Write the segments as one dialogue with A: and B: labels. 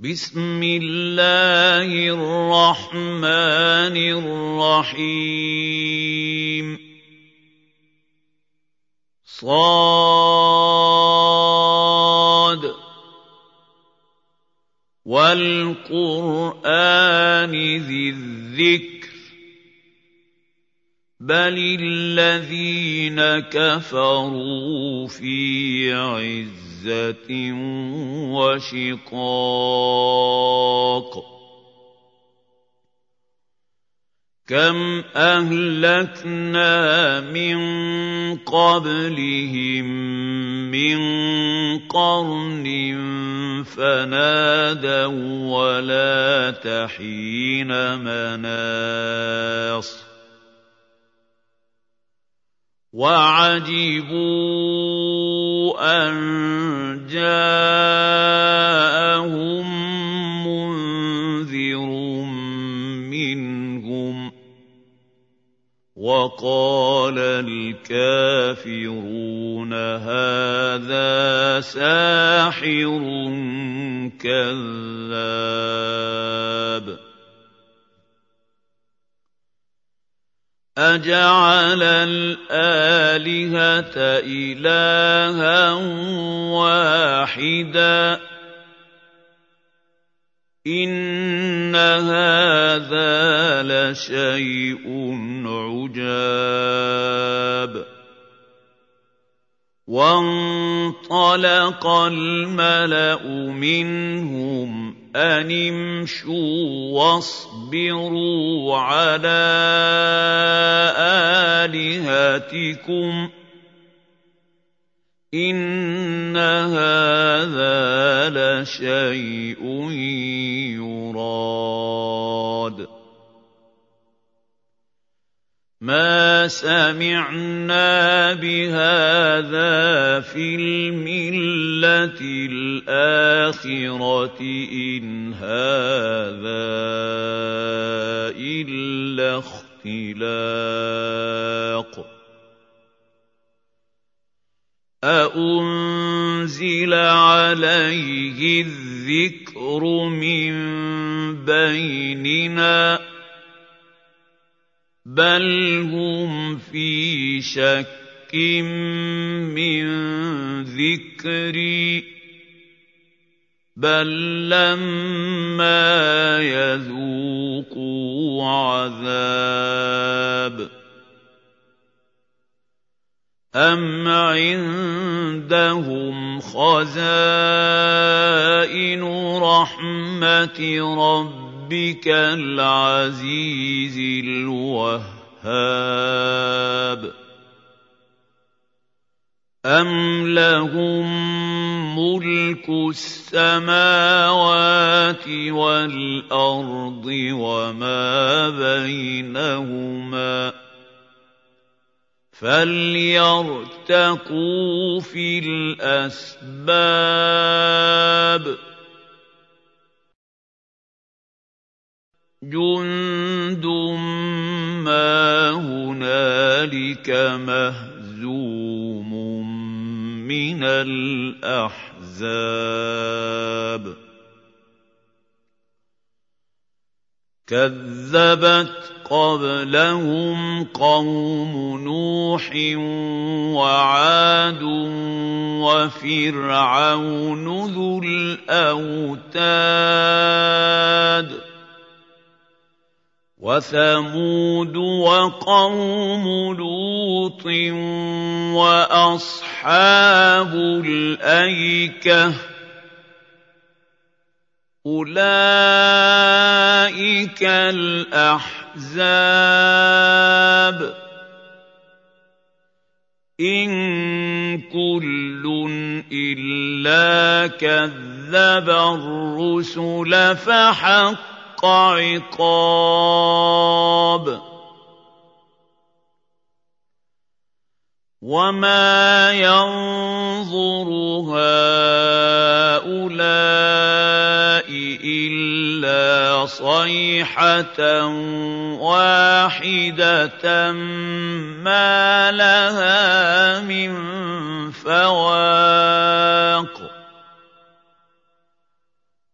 A: بسم الله الرحمن الرحيم. صاد. والقرآن ذي الذكر. بل الذين كفروا في عز عزة وشقاق كم أهلكنا من قبلهم من قرن فنادوا ولا تحين مناص وعجبوا أن جاءهم منذر منهم وقال الكافرون هذا ساحر كذاب أَجَعَلَ الْآلِهَةَ إِلَٰهًا وَاحِدًا ۖ. إِنَّ هَٰذَا لَشَيْءٌ عُجَابٌ. وَانطَلَقَ الْمَلَأُ مِنْهُمْ أَنِ امْشُوا وَاصْبِرُوا عَلَىٰ آلِهَتِكُمْ ۖ إِنَّ هَٰذَا لَشَيْءٌ يُرَادُ مَا سَمِعْنَا بِهَٰذَا فِي الْمِلَّةِ الْآخِرَةِ إِنْ هَٰذَا إِلَّا اخْتِلَاقٌ أَأُنزِلَ عَلَيْهِ الذِّكْرُ مِن بَيْنِنَا ۖ بَلْ هُمْ فِي شَكٍّ مِّن ذِكْرِي ۖ. بَل لَّمَّا يَذُوقُوا عَذَابِ. أَمْ عِندَهُمْ خَزَائِنُ رَحْمَةِ رَبِّكَ رَبِّكَ الْعَزِيزِ الْوَهَّابِ أَمْ لَهُم مُّلْكُ السَّمَاوَاتِ وَالْأَرْضِ وَمَا بَيْنَهُمَا ۖ فَلْيَرْتَقُوا فِي الْأَسْبَابِ جُندٌ مَّا هُنَالِكَ مَهْزُومٌ مِّنَ الْأَحْزَابِ كَذَّبَتْ قَبْلَهُمْ قَوْمُ نُوحٍ وَعَادٌ وَفِرْعَوْنُ ذُو الْأَوْتَادِ وَثَمُودُ وَقَوْمُ لُوطٍ وَأَصْحَابُ الْأَيْكَةِ ۚ أُولَٰئِكَ الْأَحْزَابُ ۖ إِن كُلٌّ إِلَّا كَذَّبَ الرُّسُلَ فَحَقَّ حَقَّ عِقَابِ. وَمَا يَنظُرُ هَٰؤُلَاءِ إِلَّا صَيْحَةً وَاحِدَةً مَّا لَهَا مِن فَوَاقٍ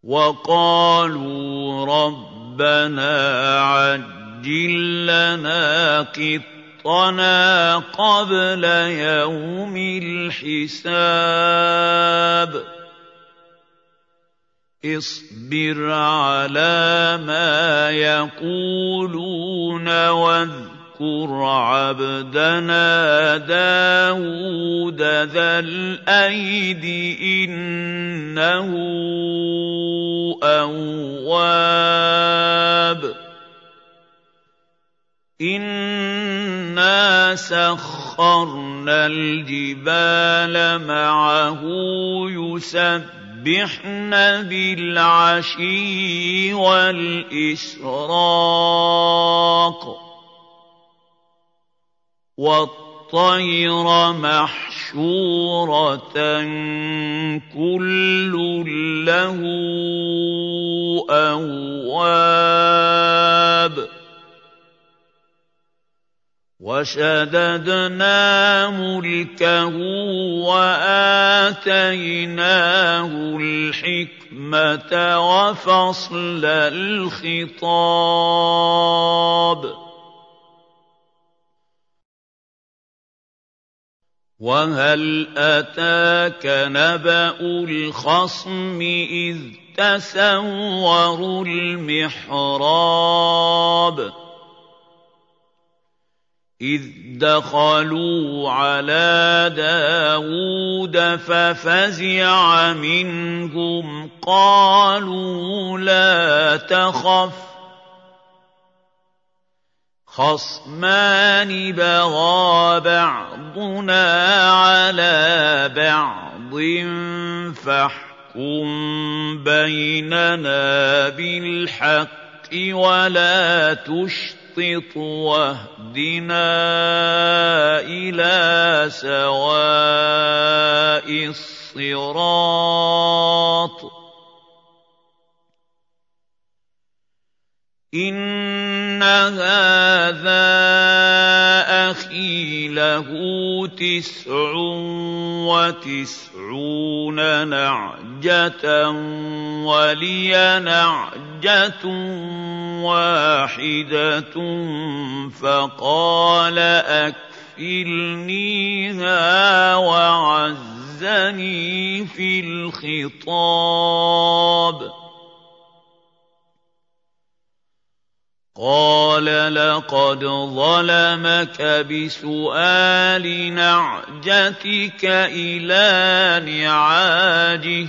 A: وقالوا ربنا عجل لنا قطنا قبل يوم الحساب. اصبر على ما يقولون واذكر واذكر عبدنا داود ذا الأيد إنه أواب. إنا سخرنا الجبال معه يسبحن بالعشي والإشراق وَالطَّيْرَ مَحْشُورَةً كُلٌّ لَّهُ أَوَّابٌ. وَشَدَدْنَا مُلْكَهُ وَآتَيْنَاهُ الْحِكْمَةَ وَفَصْلَ الْخِطَابِ. وَهَلْ أَتَاكَ نَبَأُ الْخَصْمِ إِذْ تَسَوَّرُوا الْمِحْرَابَ إِذْ دَخَلُوا عَلَىٰ دَاوُودَ فَفَزِعَ مِنْهُمْ قَالُوا لَا تَخَفْ خصمان بغى بعضنا على بعض فاحكم بيننا بالحق ولا تشطط واهدنا إلى سواء الصراط. إِنَّ لَهُ تِسْعٌ وَتِسْعُونَ نَعْجَةً وَلِيَ نَعْجَةٌ وَاحِدَةٌ فَقَالَ أَكْفِلْنِيهَا وَعَزَّنِي فِي الْخِطَابِ قَالَ لَقَدْ ظَلَمَكَ بِسُؤَالِ نَعْجَتِكَ إِلَىٰ نِعَاجِهِ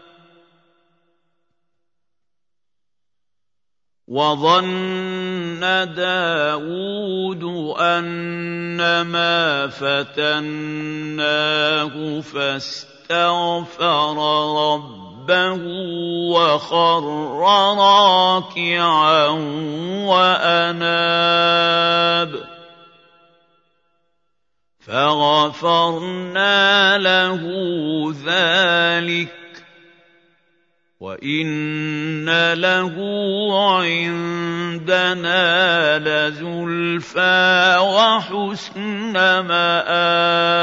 A: وَظَنَّ دَاوُودُ أَنَّمَا فَتَنَّاهُ فَاسْتَغْفَرَ رَبَّهُ وَخَرَّ رَاكِعًا وَأَنَابَ. فَغَفَرْنَا لَهُ ذَٰلِكَ وَإِنَّ لَهُ عِندَنَا لَزُلْفَىٰ وَحُسْنَ مَآبٍ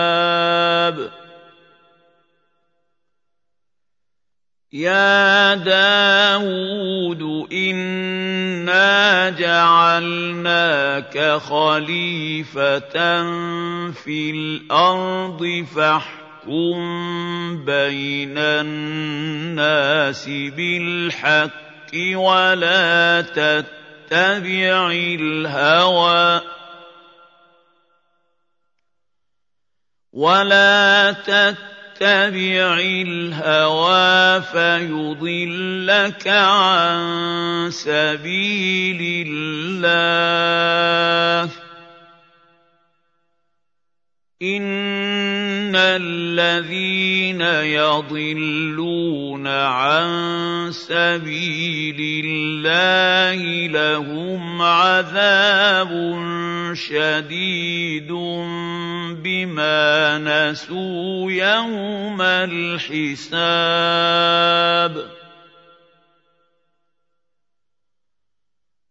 A: يَا دَاوُودُ إِنَّا جَعَلْنَاكَ خَلِيفَةً فِي الْأَرْضِ فَاحْكُم فاحكم بين الناس بالحق ولا تتبع الهوى ولا تتبع الهوى فيضلك عن سبيل الله إِنَّ الَّذِينَ يَضِلُّونَ عَن سَبِيلِ اللَّهِ لَهُمْ عَذَابٌ شَدِيدٌ بِمَا نَسُوا يَوْمَ الْحِسَابِ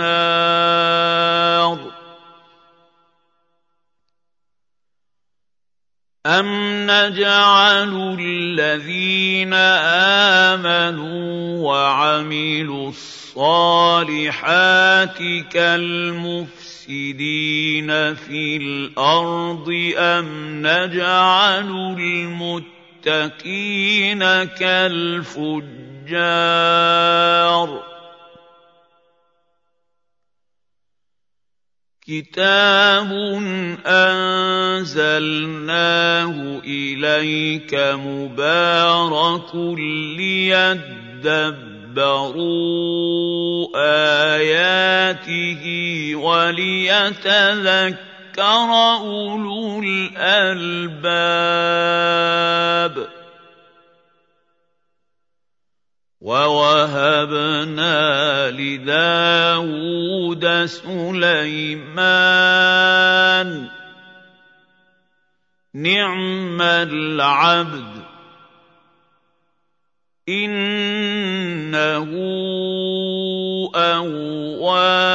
A: النَّارِ. أَمْ نَجْعَلُ الَّذِينَ آمَنُوا وَعَمِلُوا الصَّالِحَاتِ كَالْمُفْسِدِينَ فِي الْأَرْضِ أَمْ نَجْعَلُ الْمُتَّقِينَ كَالْفُجَّارِ. كِتَابٌ أَنزَلْنَاهُ إِلَيْكَ مُبَارَكٌ لِّيَدَّبَّرُوا آيَاتِهِ وَلِيَتَذَكَّرَ أُولُو الْأَلْبَابِ وَوَهَبْنَا لِدَاوُودَ سُلَيْمَانَ ۚ نِعْمَ الْعَبْدُ ۖ إِنَّهُ أَوَّابٌ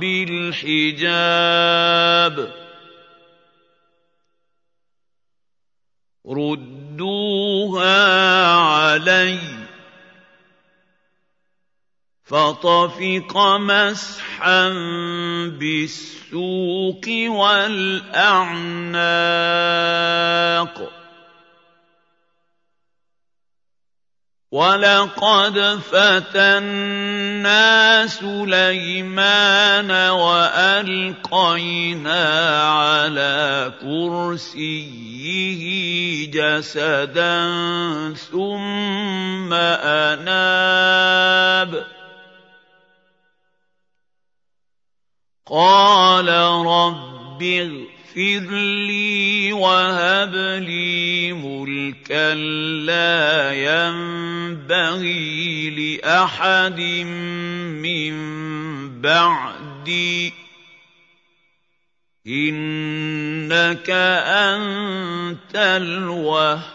A: بِالْحِجَابِ. رُدُّوهَا عَلَيَّ ۖ فَطَفِقَ مَسْحًا بِالسُّوقِ وَالْأَعْنَاقِ. وَلَقَدْ فَتَنَّا سُلَيْمَانَ وَأَلْقَيْنَا عَلَىٰ كُرْسِيِّهِ جَسَدًا ثُمَّ أَنَابَ قَالَ رَبِّ اغْفِرْ لِي وَهَبْ لِي مُلْكًا لَّا يَنبَغِي لِأَحَدٍ مِّن بَعْدِي ۖ. إِنَّكَ أَنتَ الْوَهَّابُ.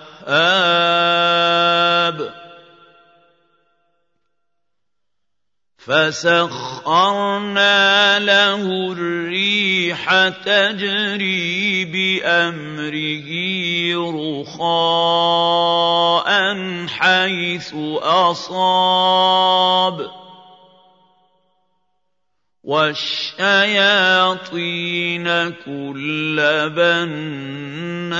A: فَسَخَّرْنَا لَهُ الرِّيحَ تَجْرِي بِأَمْرِهِ رُخَاءً حَيْثُ أَصَابَ. وَالشَّيَاطِينَ كُلَّ بَنَّاءٍ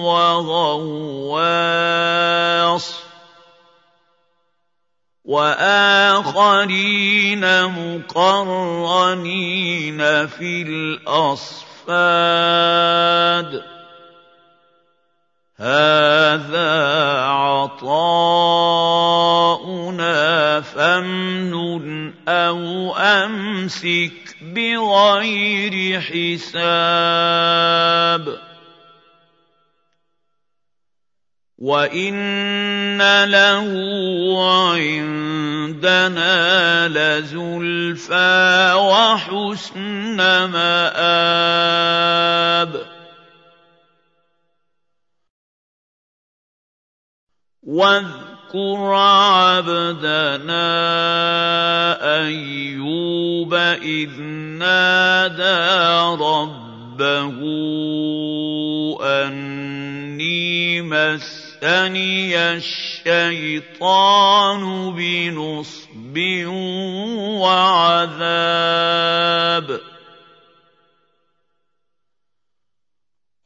A: وَغَوَّاصٍ. وَآخَرِينَ مُقَرَّنِينَ فِي الْأَصْفَادِ. هَٰذَا عَطَاؤُنَا فَامْنُنْ أَوْ أَمْسِكْ بِغَيْرِ حِسَابٍ. وَإِنَّ لَهُ عِندَنَا لَزُلْفَىٰ وَحُسْنَ مَآبٍ وَاذْكُرْ عَبْدَنَا أَيُّوبَ إِذْ نَادَىٰ رَبَّهُ أَنِّي مَسَّنِيَ الشَّيْطَانُ بِنُصْبٍ وَعَذَابٍ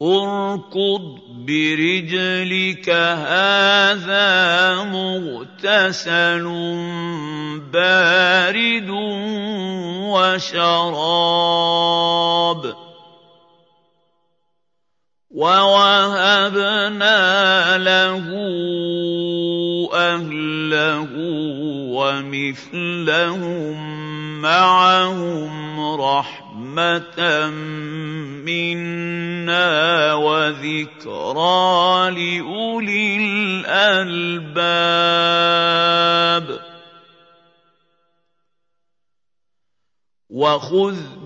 A: ارْكُضْ بِرِجْلِكَ ۖ هَٰذَا مُغْتَسَلٌ بَارِدٌ وَشَرَابٌ وَوَهَبْنَا لَهُ أَهْلَهُ وَمِثْلَهُم مَّعَهُمْ رَحْمَةً مِّنَّا وَذِكْرَىٰ لِأُولِي الْأَلْبَابِ وَخُذْ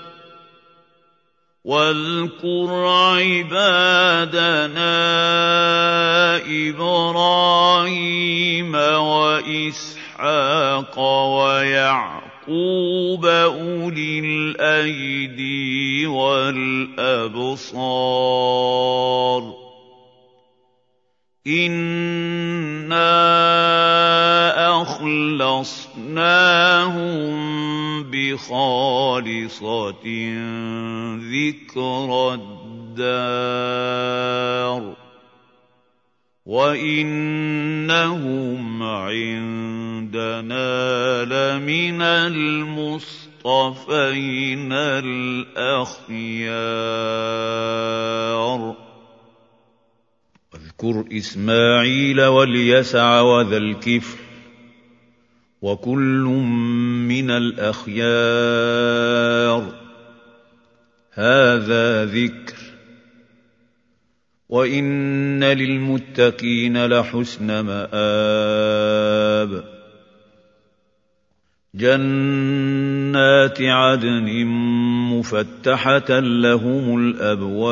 A: وَاذْكُرْ عِبَادَنَا إِبْرَاهِيمَ وَإِسْحَاقَ وَيَعْقُوبَ أُولِي الْأَيْدِي وَالْأَبْصَارِ. إِنَّا بِخَالِصَةٍ ذِكْرَى الدَّارِ وَإِنَّهُمْ عِندَنَا لَمِنَ الْمُصْطَفَيْنَ الْأَخْيَارِ. واذكر إسماعيل واليسع وذا الكفل وكل من الأخيار. هذا ذكر. وإن للمتقين لحسن مآب. جنات عدن مفتحة لهم الأبواب.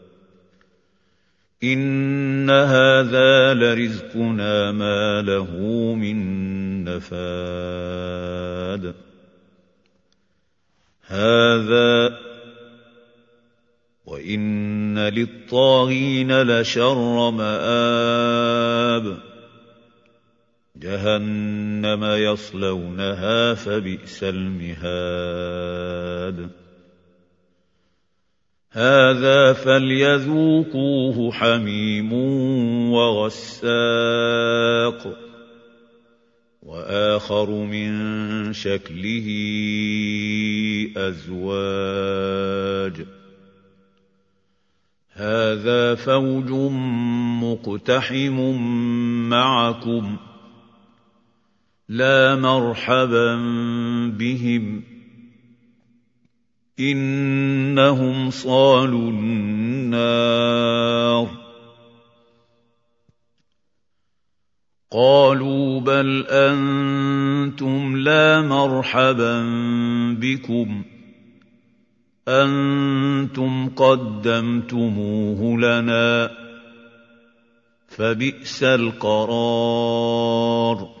A: إِنَّ هَٰذَا لَرِزْقُنَا مَا لَهُ مِن نَّفَادٍ هَٰذَا وَإِنَّ لِلطَّاغِينَ لَشَرَّ مَآبٍ جَهَنَّمَ يَصْلَوْنَهَا فَبِئْسَ الْمِهَادُ هَٰذَا فَلْيَذُوقُوهُ حَمِيمٌ وَغَسَّاقٌ وَآخَرُ مِن شَكْلِهِ أَزْوَاجٌ. هَٰذَا فَوْجٌ مُّقْتَحِمٌ مَّعَكُمْ ۖ لَا مَرْحَبًا بِهِمْ ۚ. إِنَّهُمْ صَالُو النَّارِ. قَالُوا بَلْ أَنتُمْ لَا مَرْحَبًا بِكُمْ ۖ. أَنتُمْ قَدَّمْتُمُوهُ لَنَا. فبئس القرار.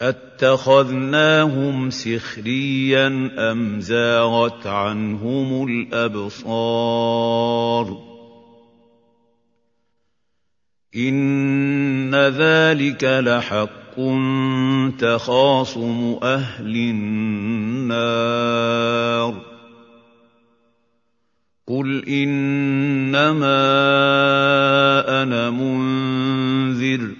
A: أتخذناهم سخريا أم زاغت عنهم الأبصار؟ إن ذلك لحق تخاصم أهل النار. قل إنما أنا منذر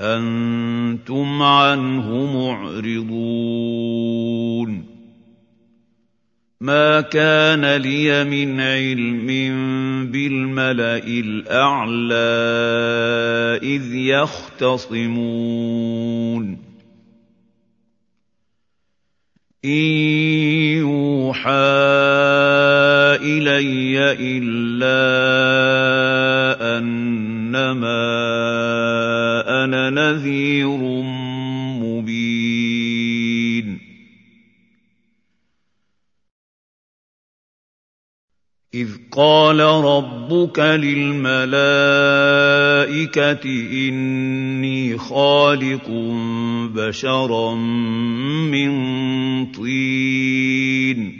A: أنتم عنه معرضون. ما كان لي من علم بالملأ الأعلى إذ يختصمون. إن يوحى إلي إلا انما أنا نذير إذ قال ربك للملائكة إني خالق بشرا من طين.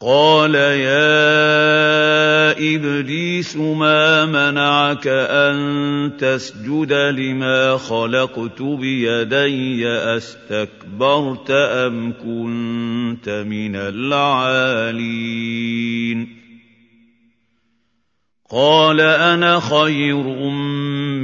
A: قال يا إبليس ما منعك أن تسجد لما خلقت بيدي؟ أستكبرت أم كنت من العالين؟ قال أنا خير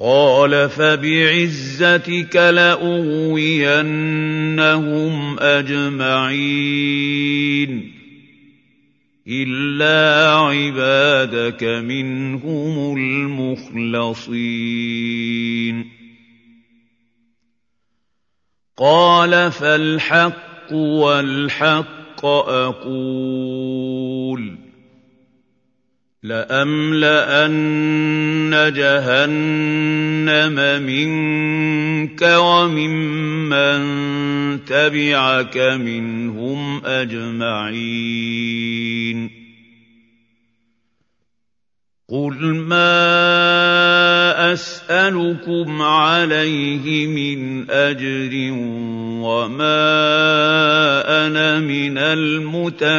A: قال فبعزتك لأغوينهم أجمعين إلا عبادك منهم المخلصين. قال فالحق والحق أقول. لأملأن جهنم منك وممن تبعك منهم أجمعين. قل ما أسألكم عليه من أجر وما أنا من المتكلفين.